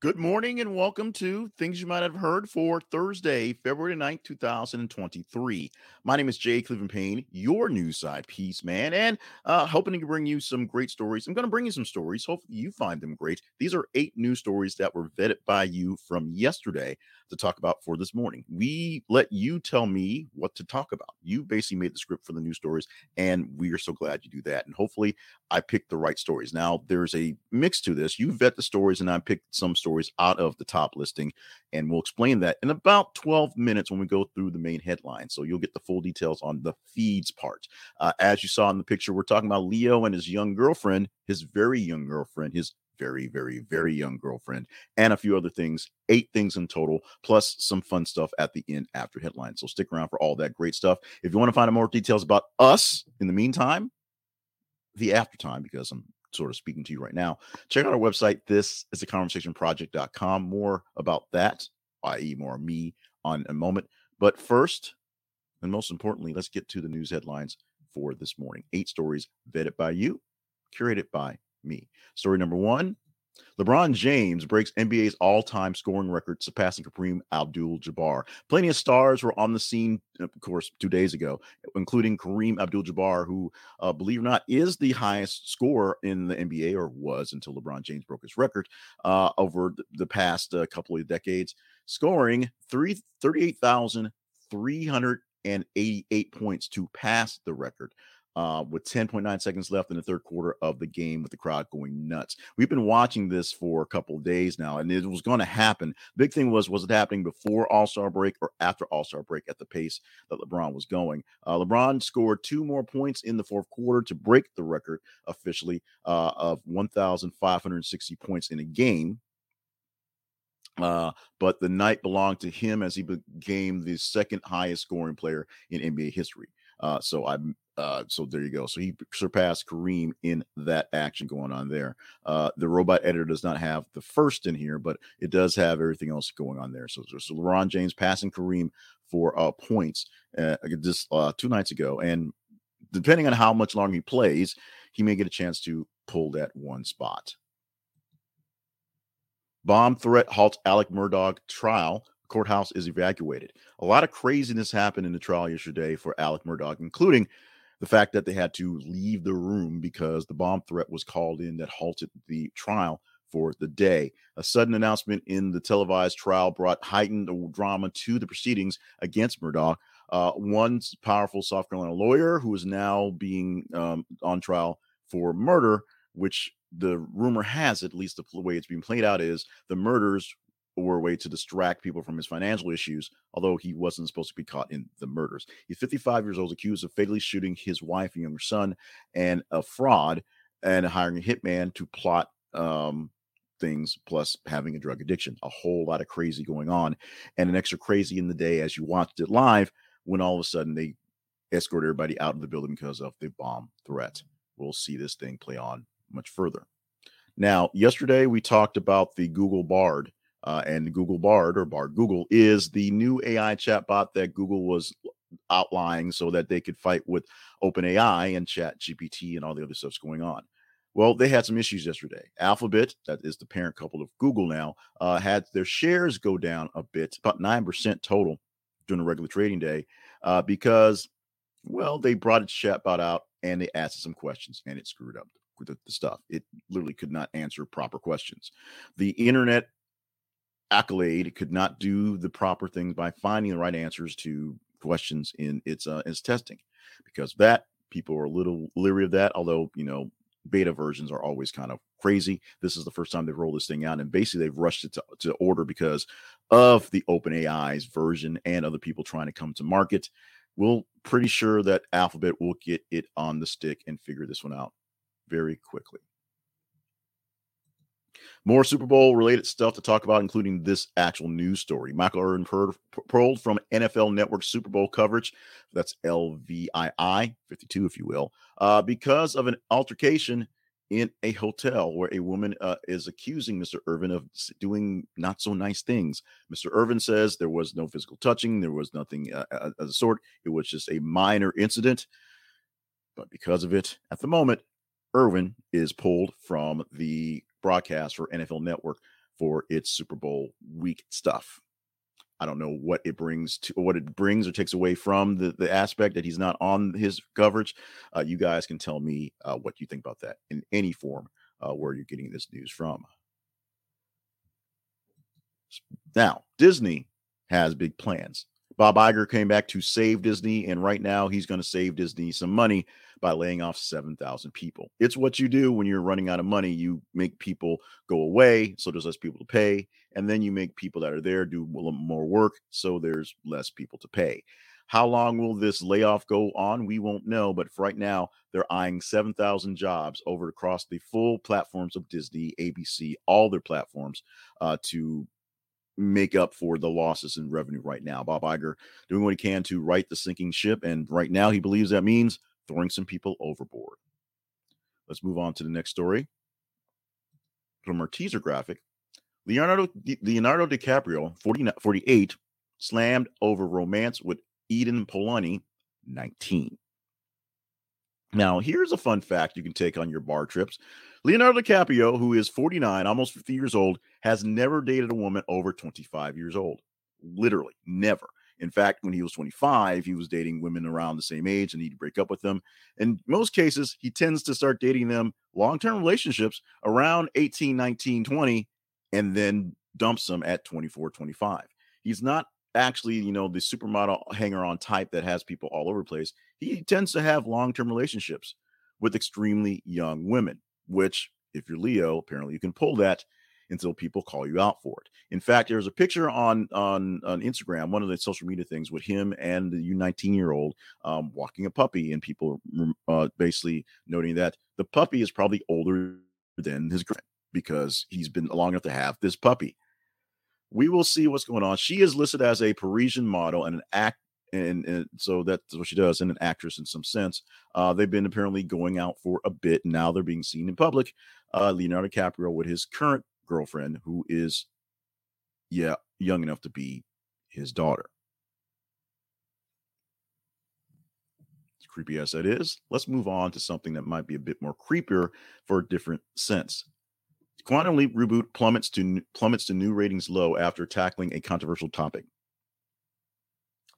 Good morning and welcome to Things You Might Have Heard for Thursday, February 9th, 2023. My name is Jay Cleveland Payne, your news side piece man, and uh, hoping to bring you some great stories. I'm going to bring you some stories. Hopefully, you find them great. These are eight news stories that were vetted by you from yesterday to talk about for this morning. We let you tell me what to talk about. You basically made the script for the news stories, and we are so glad you do that. And hopefully, I picked the right stories. Now, there's a mix to this. You vet the stories, and I picked some stories out of the top listing, and we'll explain that in about 12 minutes when we go through the main headline. So you'll get the full details on the feeds part. Uh, as you saw in the picture, we're talking about Leo and his young girlfriend, his very young girlfriend, his very, very, very young girlfriend, and a few other things. Eight things in total, plus some fun stuff at the end after headlines. So stick around for all that great stuff. If you want to find out more details about us in the meantime, the aftertime, because I'm sort of speaking to you right now, check out our website. This is the conversation project.com. More about that, i.e., more me on a moment. But first, and most importantly, let's get to the news headlines for this morning. Eight stories vetted by you, curated by me. Story number one LeBron James breaks NBA's all time scoring record, surpassing Kareem Abdul Jabbar. Plenty of stars were on the scene, of course, two days ago, including Kareem Abdul Jabbar, who, uh, believe it or not, is the highest scorer in the NBA, or was until LeBron James broke his record uh, over the past uh, couple of decades, scoring 38,388 points to pass the record uh, with 10.9 seconds left in the third quarter of the game with the crowd going nuts. We've been watching this for a couple of days now, and it was going to happen. Big thing was, was it happening before All Star break or after All Star break at the pace that LeBron was going? Uh, LeBron scored two more points in the fourth quarter to break the record officially uh, of 1,560 points in a game. Uh, but the night belonged to him as he became the second highest scoring player in NBA history. Uh, so I uh, so there you go. So he surpassed Kareem in that action going on there. Uh, the robot editor does not have the first in here, but it does have everything else going on there. So, so LeBron James passing Kareem for uh, points uh, just uh, two nights ago, and depending on how much longer he plays, he may get a chance to pull that one spot. Bomb threat halts Alec Murdaugh trial courthouse is evacuated. A lot of craziness happened in the trial yesterday for Alec Murdaugh, including the fact that they had to leave the room because the bomb threat was called in that halted the trial for the day. A sudden announcement in the televised trial brought heightened drama to the proceedings against Murdaugh. Uh, one powerful South Carolina lawyer who is now being um, on trial for murder, which the rumor has, at least the way it's being played out, is the murders were a way to distract people from his financial issues, although he wasn't supposed to be caught in the murders. He's 55 years old, accused of fatally shooting his wife and younger son, and a fraud, and hiring a hitman to plot um, things, plus having a drug addiction. A whole lot of crazy going on, and an extra crazy in the day as you watched it live when all of a sudden they escort everybody out of the building because of the bomb threat. We'll see this thing play on much further. Now, yesterday we talked about the Google Bard uh, and Google Bard or Bard Google is the new AI chatbot that Google was outlining so that they could fight with OpenAI and Chat GPT and all the other stuff's going on. Well, they had some issues yesterday. Alphabet, that is the parent couple of Google now, uh, had their shares go down a bit, about 9% total during the regular trading day, uh, because, well, they brought its chatbot out and they asked some questions and it screwed up the, the stuff. It literally could not answer proper questions. The internet accolade could not do the proper things by finding the right answers to questions in its uh, its testing because that people are a little leery of that although you know beta versions are always kind of crazy. This is the first time they've rolled this thing out and basically they've rushed it to, to order because of the open ai's version and other people trying to come to market. We're pretty sure that alphabet will get it on the stick and figure this one out very quickly more Super Bowl related stuff to talk about, including this actual news story. Michael Irvin Pearl from NFL Network Super Bowl coverage. That's LVII 52, if you will, uh, because of an altercation in a hotel where a woman uh, is accusing Mr. Irvin of doing not so nice things. Mr. Irvin says there was no physical touching, there was nothing uh, uh of the sort. It was just a minor incident. But because of it, at the moment, Irvin is pulled from the broadcast for NFL Network for its Super Bowl week stuff. I don't know what it brings to what it brings or takes away from the, the aspect that he's not on his coverage. Uh, you guys can tell me uh, what you think about that in any form uh, where you're getting this news from. Now, Disney has big plans. Bob Iger came back to save Disney, and right now he's going to save Disney some money by laying off 7,000 people. It's what you do when you're running out of money. You make people go away, so there's less people to pay. And then you make people that are there do more work, so there's less people to pay. How long will this layoff go on? We won't know. But right now, they're eyeing 7,000 jobs over across the full platforms of Disney, ABC, all their platforms uh, to make up for the losses in revenue right now. Bob Iger doing what he can to right the sinking ship. And right now, he believes that means throwing some people overboard. Let's move on to the next story. From our teaser graphic, Leonardo Leonardo DiCaprio, 40, 48, slammed over romance with Eden Polani, 19. Now, here's a fun fact you can take on your bar trips. Leonardo DiCaprio, who is 49, almost 50 years old, has never dated a woman over 25 years old. Literally, never. In fact, when he was 25, he was dating women around the same age and he'd break up with them. In most cases, he tends to start dating them long term relationships around 18, 19, 20, and then dumps them at 24, 25. He's not actually, you know, the supermodel hanger on type that has people all over the place. He tends to have long term relationships with extremely young women, which, if you're Leo, apparently you can pull that until people call you out for it. In fact, there's a picture on on on Instagram, one of the social media things, with him and the 19 year old um, walking a puppy, and people uh, basically noting that the puppy is probably older than his girlfriend because he's been long enough to have this puppy. We will see what's going on. She is listed as a Parisian model and an act and, and, so that's what she does and an actress in some sense uh, they've been apparently going out for a bit now they're being seen in public uh, leonardo DiCaprio with his current girlfriend who is, yeah, young enough to be his daughter. Creepy as that is, let's move on to something that might be a bit more creepier for a different sense. Quantum Leap reboot plummets to plummets to new ratings low after tackling a controversial topic.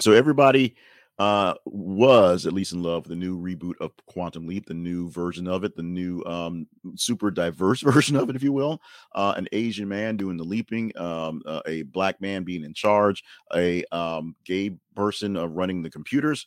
So everybody uh, was at least in love with the new reboot of Quantum Leap, the new version of it, the new um, super diverse version of it, if you will. Uh, an Asian man doing the leaping, um, uh, a black man being in charge, a um, gay person uh, running the computers,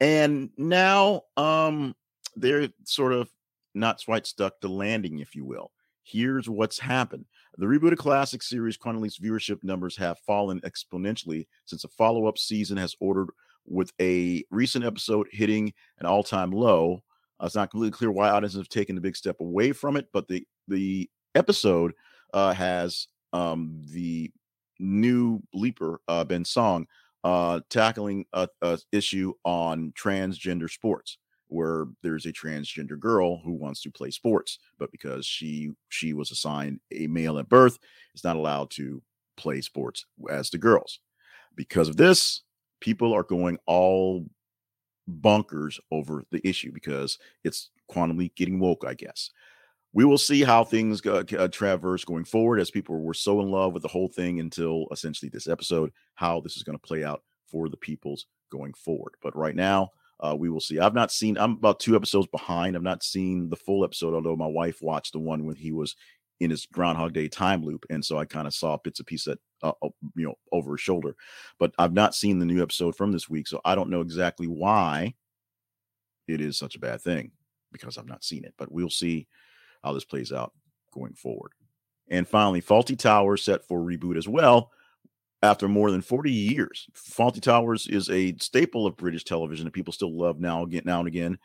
and now um, they're sort of not quite stuck to landing, if you will. Here's what's happened. The rebooted classic series Quantum Leap's viewership numbers have fallen exponentially since a follow-up season has ordered with a recent episode hitting an all-time low. Uh, it's not completely clear why audiences have taken a big step away from it, but the the episode uh, has um, the new leaper uh, Ben Song uh, tackling a, a issue on transgender sports where there's a transgender girl who wants to play sports but because she she was assigned a male at birth is not allowed to play sports as the girls because of this people are going all bunkers over the issue because it's quantum leap getting woke, I guess. We will see how things uh, traverse going forward as people were so in love with the whole thing until essentially this episode, how this is going to play out for the peoples going forward. But right now, uh, we will see. I've not seen, I'm about two episodes behind. I've not seen the full episode, although my wife watched the one when he was in his Groundhog Day time loop, and so I kind of saw bits and pieces that uh, you know over his shoulder. But I've not seen the new episode from this week, so I don't know exactly why it is such a bad thing because I've not seen it. But we'll see how this plays out going forward. And finally, Fawlty Towers set for reboot as well after more than 40 years. Fawlty Towers is a staple of British television that people still love now, now and again.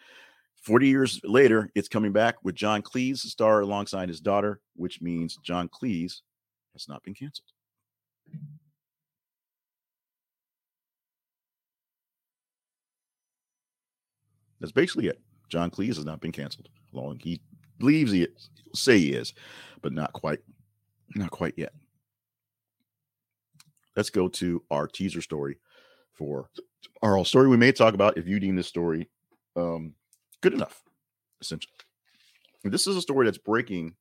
40 years later, it's coming back with John Cleese, star alongside his daughter, which means John Cleese has not been canceled. That's basically it. John Cleese has not been canceled. Long he believes he is, say he is, but not quite, not quite yet. Let's go to our teaser story for our story we may talk about if you deem this story um, good enough, essentially. And this is a story that's breaking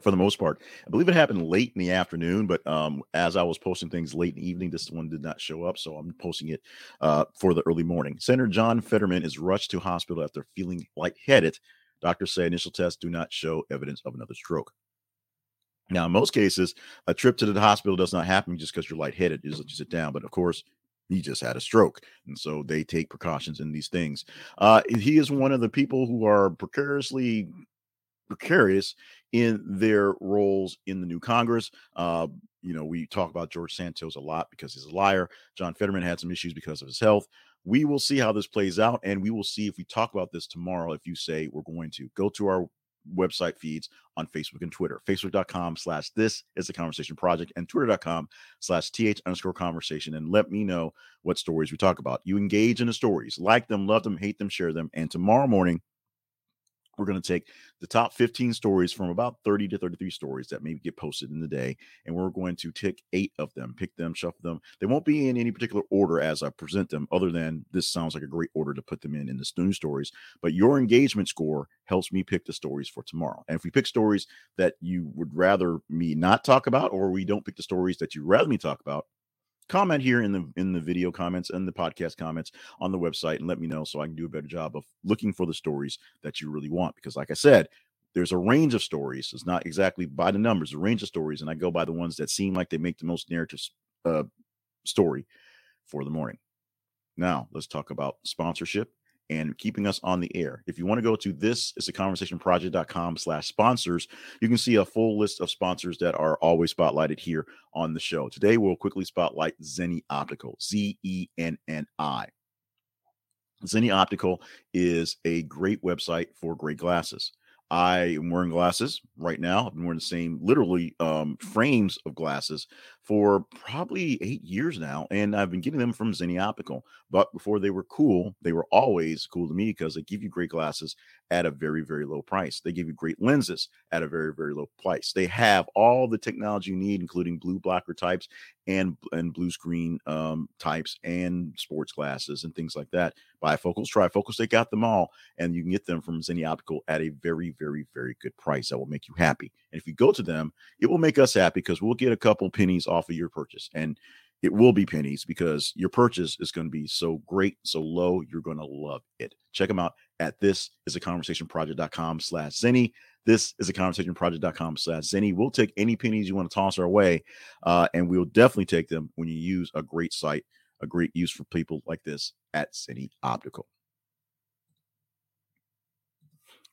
for the most part. I believe it happened late in the afternoon, but um, as I was posting things late in the evening, this one did not show up, so I'm posting it uh, for the early morning. Senator John Fetterman is rushed to hospital after feeling lightheaded. Doctors say initial tests do not show evidence of another stroke. Now, in most cases, a trip to the hospital does not happen just because you're lightheaded. You just sit down. But of course, he just had a stroke. And so they take precautions in these things. Uh, he is one of the people who are precariously precarious in their roles in the new Congress. Uh, you know, we talk about George Santos a lot because he's a liar. John Fetterman had some issues because of his health. We will see how this plays out, and we will see if we talk about this tomorrow. If you say we're going to go to our website feeds on Facebook and Twitter. Facebook.com slash this is the conversation project and twitter.com slash th underscore conversation. And let me know what stories we talk about. You engage in the stories, like them, love them, hate them, share them. And tomorrow morning, we're going to take the top 15 stories from about 30 to 33 stories that maybe get posted in the day, and we're going to take eight of them, pick them, shuffle them. They won't be in any particular order as I present them, other than this sounds like a great order to put them in in the news stories. But your engagement score helps me pick the stories for tomorrow. And if we pick stories that you would rather me not talk about, or we don't pick the stories that you'd rather me talk about, comment here in the in the video comments and the podcast comments on the website and let me know so I can do a better job of looking for the stories that you really want. Because like I said there's a range of stories. It's not exactly by the numbers a range of stories and I go by the ones that seem like they make the most narrative uh, story for the morning. Now let's talk about sponsorship and keeping us on the air. If you want to go to this is a conversation project.com slash sponsors, you can see a full list of sponsors that are always spotlighted here on the show. Today, we'll quickly spotlight Zenni Optical, Z E N N I. Zenni Optical is a great website for great glasses. I am wearing glasses right now. I've been wearing the same, literally, um, frames of glasses for probably eight years now, and I've been getting them from Zenni Optical. But before they were cool, they were always cool to me because they give you great glasses at a very, very low price. They give you great lenses at a very, very low price. They have all the technology you need, including blue blocker types and and blue screen um, types and sports glasses and things like that. Bifocals, trifocals, they got them all, and you can get them from Zenni Optical at a very, very, very good price that will make you happy. And if you go to them, it will make us happy because we'll get a couple pennies off of your purchase. And it will be pennies because your purchase is going to be so great, so low, you're going to love it. Check them out at this is a conversation project.com slash Zenni. This is a conversation project.com slash Zenni. We'll take any pennies you want to toss our way, uh, and we'll definitely take them when you use a great site, a great use for people like this at Zenni Optical.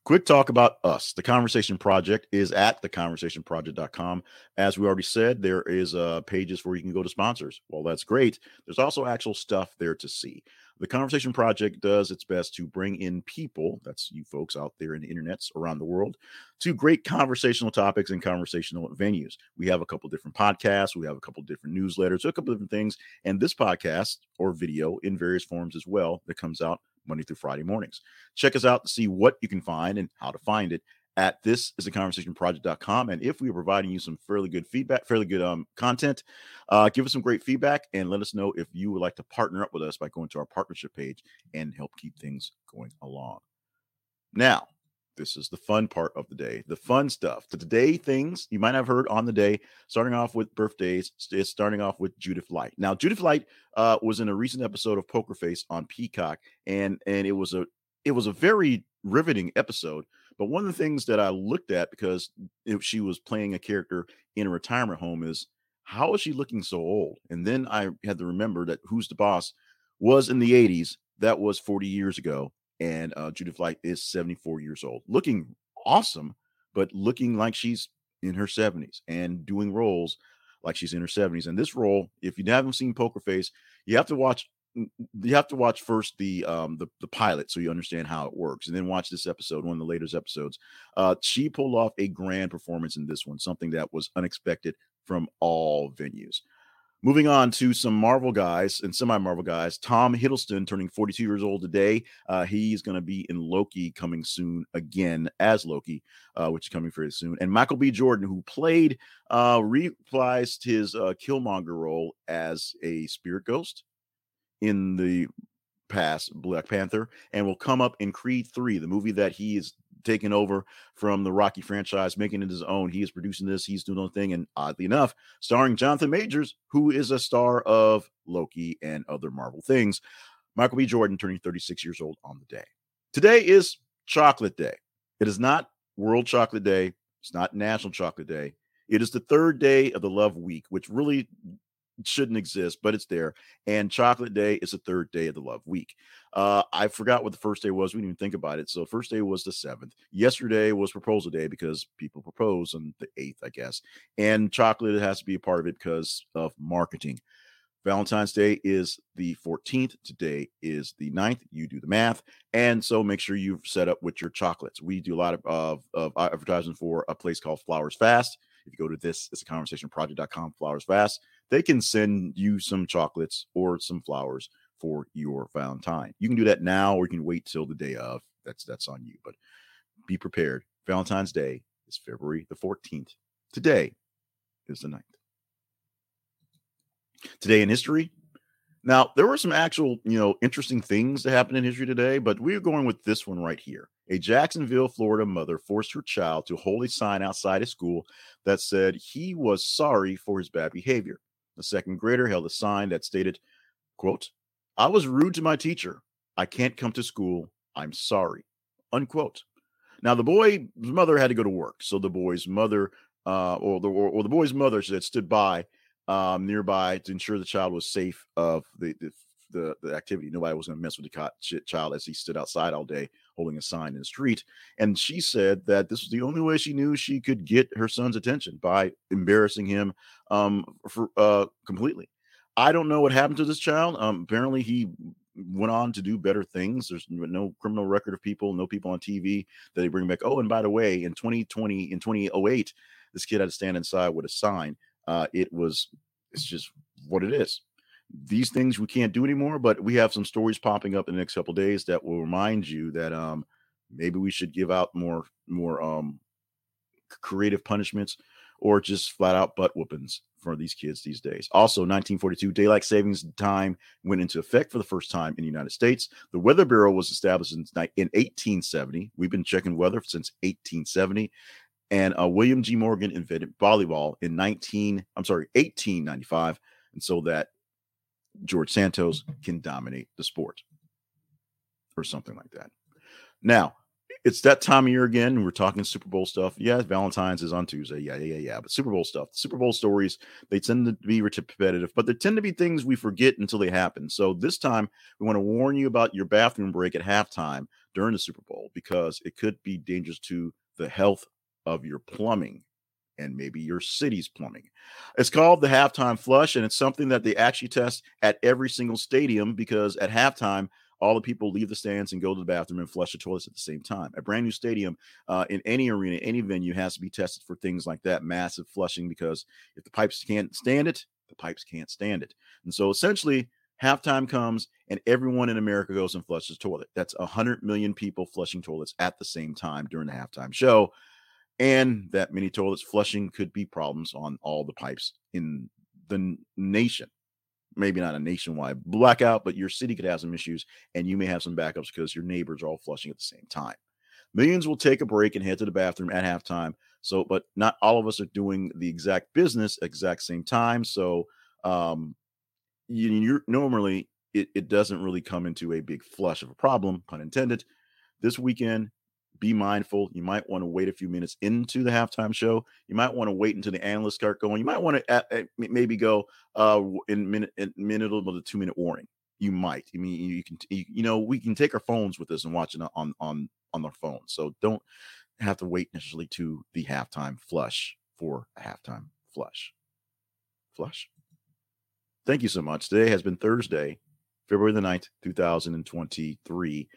Quick talk about us. The Conversation Project is at theconversationproject.com. As we already said, there is uh, pages where you can go to sponsors. Well, that's great. There's also actual stuff there to see. The Conversation Project does its best to bring in people, that's you folks out there in the internets around the world, to great conversational topics and conversational venues. We have a couple different podcasts, we have a couple different newsletters, a couple different things, and this podcast or video in various forms as well that comes out Monday through Friday mornings. Check us out to see what you can find and how to find it at this is a conversation project.com. And if we are providing you some fairly good feedback, fairly good um, content, uh, give us some great feedback and let us know if you would like to partner up with us by going to our partnership page and help keep things going along. Now, this is the fun part of the day, the fun stuff. The today things you might have heard on the day, starting off with birthdays, is starting off with Judith Light. Now, Judith Light uh, was in a recent episode of Poker Face on Peacock, and and it was a it was a very riveting episode. But one of the things that I looked at because if she was playing a character in a retirement home is how is she looking so old? And then I had to remember that Who's the Boss was in the 80s. That was 40 years ago and uh, Judith Light is 74 years old, looking awesome, but looking like she's in her 70s and doing roles like she's in her 70s. And this role, if you haven't seen Poker Face, you have to watch. You have to watch first the um the, the pilot so you understand how it works, and then watch this episode, one of the latest episodes. Uh, she pulled off a grand performance in this one, something that was unexpected from all venues. Moving on to some Marvel guys and semi Marvel guys. Tom Hiddleston turning 42 years old today. Uh, he's going to be in Loki coming soon again as Loki, uh, which is coming very soon. And Michael B. Jordan, who played, uh, reprised his uh, Killmonger role as a spirit ghost in the past Black Panther and will come up in Creed 3, the movie that he is taking over from the Rocky franchise, making it his own. He is producing this, he's doing the thing, and oddly enough, starring Jonathan Majors, who is a star of Loki and other Marvel things. Michael B. Jordan turning 36 years old on the day. Today is Chocolate Day. It is not World Chocolate Day. It's not National Chocolate Day. It is the third day of the Love Week, which really shouldn't exist, but it's there. And Chocolate Day is the third day of the Love Week. Uh, I forgot what the first day was. We didn't even think about it. So first day was the seventh. Yesterday was Proposal Day because people propose on the eighth, I guess. And chocolate has to be a part of it because of marketing. Valentine's Day is the 14th. Today is the 9th. You do the math. And so make sure you've set up with your chocolates. We do a lot of, of, of advertising for a place called Flowers Fast. If you go to this, it's a conversation project.com, Flowers Fast, they can send you some chocolates or some flowers for your Valentine. You can do that now or you can wait till the day of. That's that's on you. But be prepared. Valentine's Day is February the 14th. Today is the 9th. Today in history. Now, there were some actual, you know, interesting things that happened in history today, but we're going with this one right here. A Jacksonville, Florida mother forced her child to hold a sign outside a school that said he was sorry for his bad behavior. The second grader held a sign that stated, quote, I was rude to my teacher. I can't come to school. I'm sorry. Unquote. Now the boy's mother had to go to work, so the boy's mother, uh, or the or, or the boy's mother stood by um, nearby to ensure the child was safe of the the, the, the activity. Nobody was going to mess with the child as he stood outside all day holding a sign in the street. And she said that this was the only way she knew she could get her son's attention by embarrassing him um, for uh, completely. I don't know what happened to this child. Um, apparently, he went on to do better things. There's no criminal record of people, no people on TV that they bring back. Oh, and by the way, in 2020, in 2008, this kid had to stand inside with a sign uh, it was it's just what it is. These things we can't do anymore, but we have some stories popping up in the next couple days that will remind you that um, maybe we should give out more more um, creative punishments or just flat out butt whoopings for these kids these days. Also, 1942, daylight savings time went into effect for the first time in the United States. The Weather Bureau was established in, in 1870. We've been checking weather since 1870 and uh, William G. Morgan invented volleyball in 19, I'm sorry, 1895, and so that George Santos can dominate the sport or something like that. Now, it's that time of year again. We're talking Super Bowl stuff. Yeah, Valentine's is on Tuesday. Yeah, yeah, yeah. Yeah. But Super Bowl stuff, Super Bowl stories, they tend to be repetitive, but they tend to be things we forget until they happen. So this time, we want to warn you about your bathroom break at halftime during the Super Bowl because it could be dangerous to the health of your plumbing and maybe your city's plumbing. It's called the halftime flush, and it's something that they actually test at every single stadium because at halftime, all the people leave the stands and go to the bathroom and flush the toilets at the same time. A brand new stadium uh, in any arena, any venue has to be tested for things like that massive flushing because if the pipes can't stand it, the pipes can't stand it. And so essentially, halftime comes and everyone in America goes and flushes toilet. That's 100 million people flushing toilets at the same time during the halftime show and that many toilets flushing could be problems on all the pipes in the nation. Maybe not a nationwide blackout, but your city could have some issues, and you may have some backups because your neighbors are all flushing at the same time. Millions will take a break and head to the bathroom at halftime. So, but not all of us are doing the exact business exact same time. So, um, you, you're normally it, it doesn't really come into a big flush of a problem, pun intended. This weekend, be mindful. You might want to wait a few minutes into the halftime show. You might want to wait until the analysts start going. You might want to maybe go uh, in minute in minute with a two minute warning. You might. I mean, you can. You know, we can take our phones with us and watch it on on on our phone. So don't have to wait necessarily to the halftime flush for a halftime flush. Flush. Thank you so much. Today has been Thursday, February the 9th, 2023.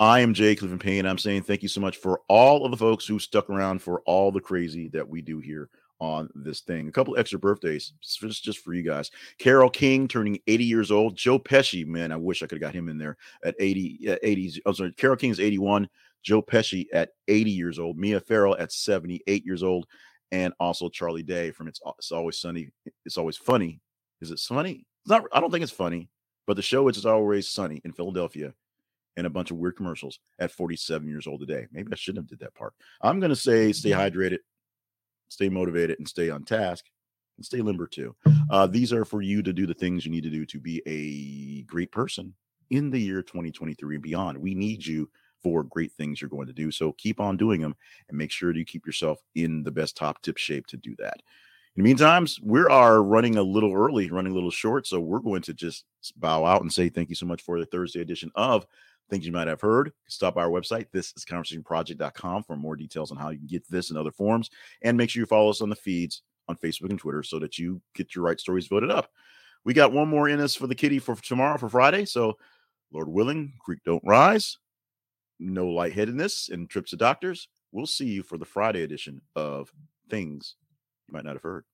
I am Jay Clifton Payne. I'm saying thank you so much for all of the folks who stuck around for all the crazy that we do here on this thing. A couple extra birthdays just, just for you guys. Carole King turning 80 years old. Joe Pesci, man, I wish I could have got him in there at 80. Uh, 80s. I'm sorry, Carole King's 81. Joe Pesci at 80 years old. Mia Farrow at 78 years old. And also Charlie Day from It's, it's Always Sunny. It's Always Funny. Is it funny? It's not. I don't think it's funny, but the show It's Always Sunny in Philadelphia and a bunch of weird commercials at 47 years old today. Maybe I shouldn't have did that part. I'm going to say stay Mm-hmm. hydrated, stay motivated, and stay on task, and stay limber too. Uh, these are for you to do the things you need to do to be a great person in the year 2023 and beyond. We need you for great things you're going to do. So keep on doing them and make sure you keep yourself in the best top tip shape to do that. In the meantime, we are running a little early, running a little short. So we're going to just bow out and say thank you so much for the Thursday edition of Things You Might Have Heard. Stop by our website. This is conversationproject.com for more details on how you can get this and other forms. And make sure you follow us on the feeds on Facebook and Twitter so that you get your right stories voted up. We got one more in us for the kitty for tomorrow for Friday. So, Lord willing, creek don't rise. No lightheadedness and trips to doctors. We'll see you for the Friday edition of Things You Might Not Have Heard.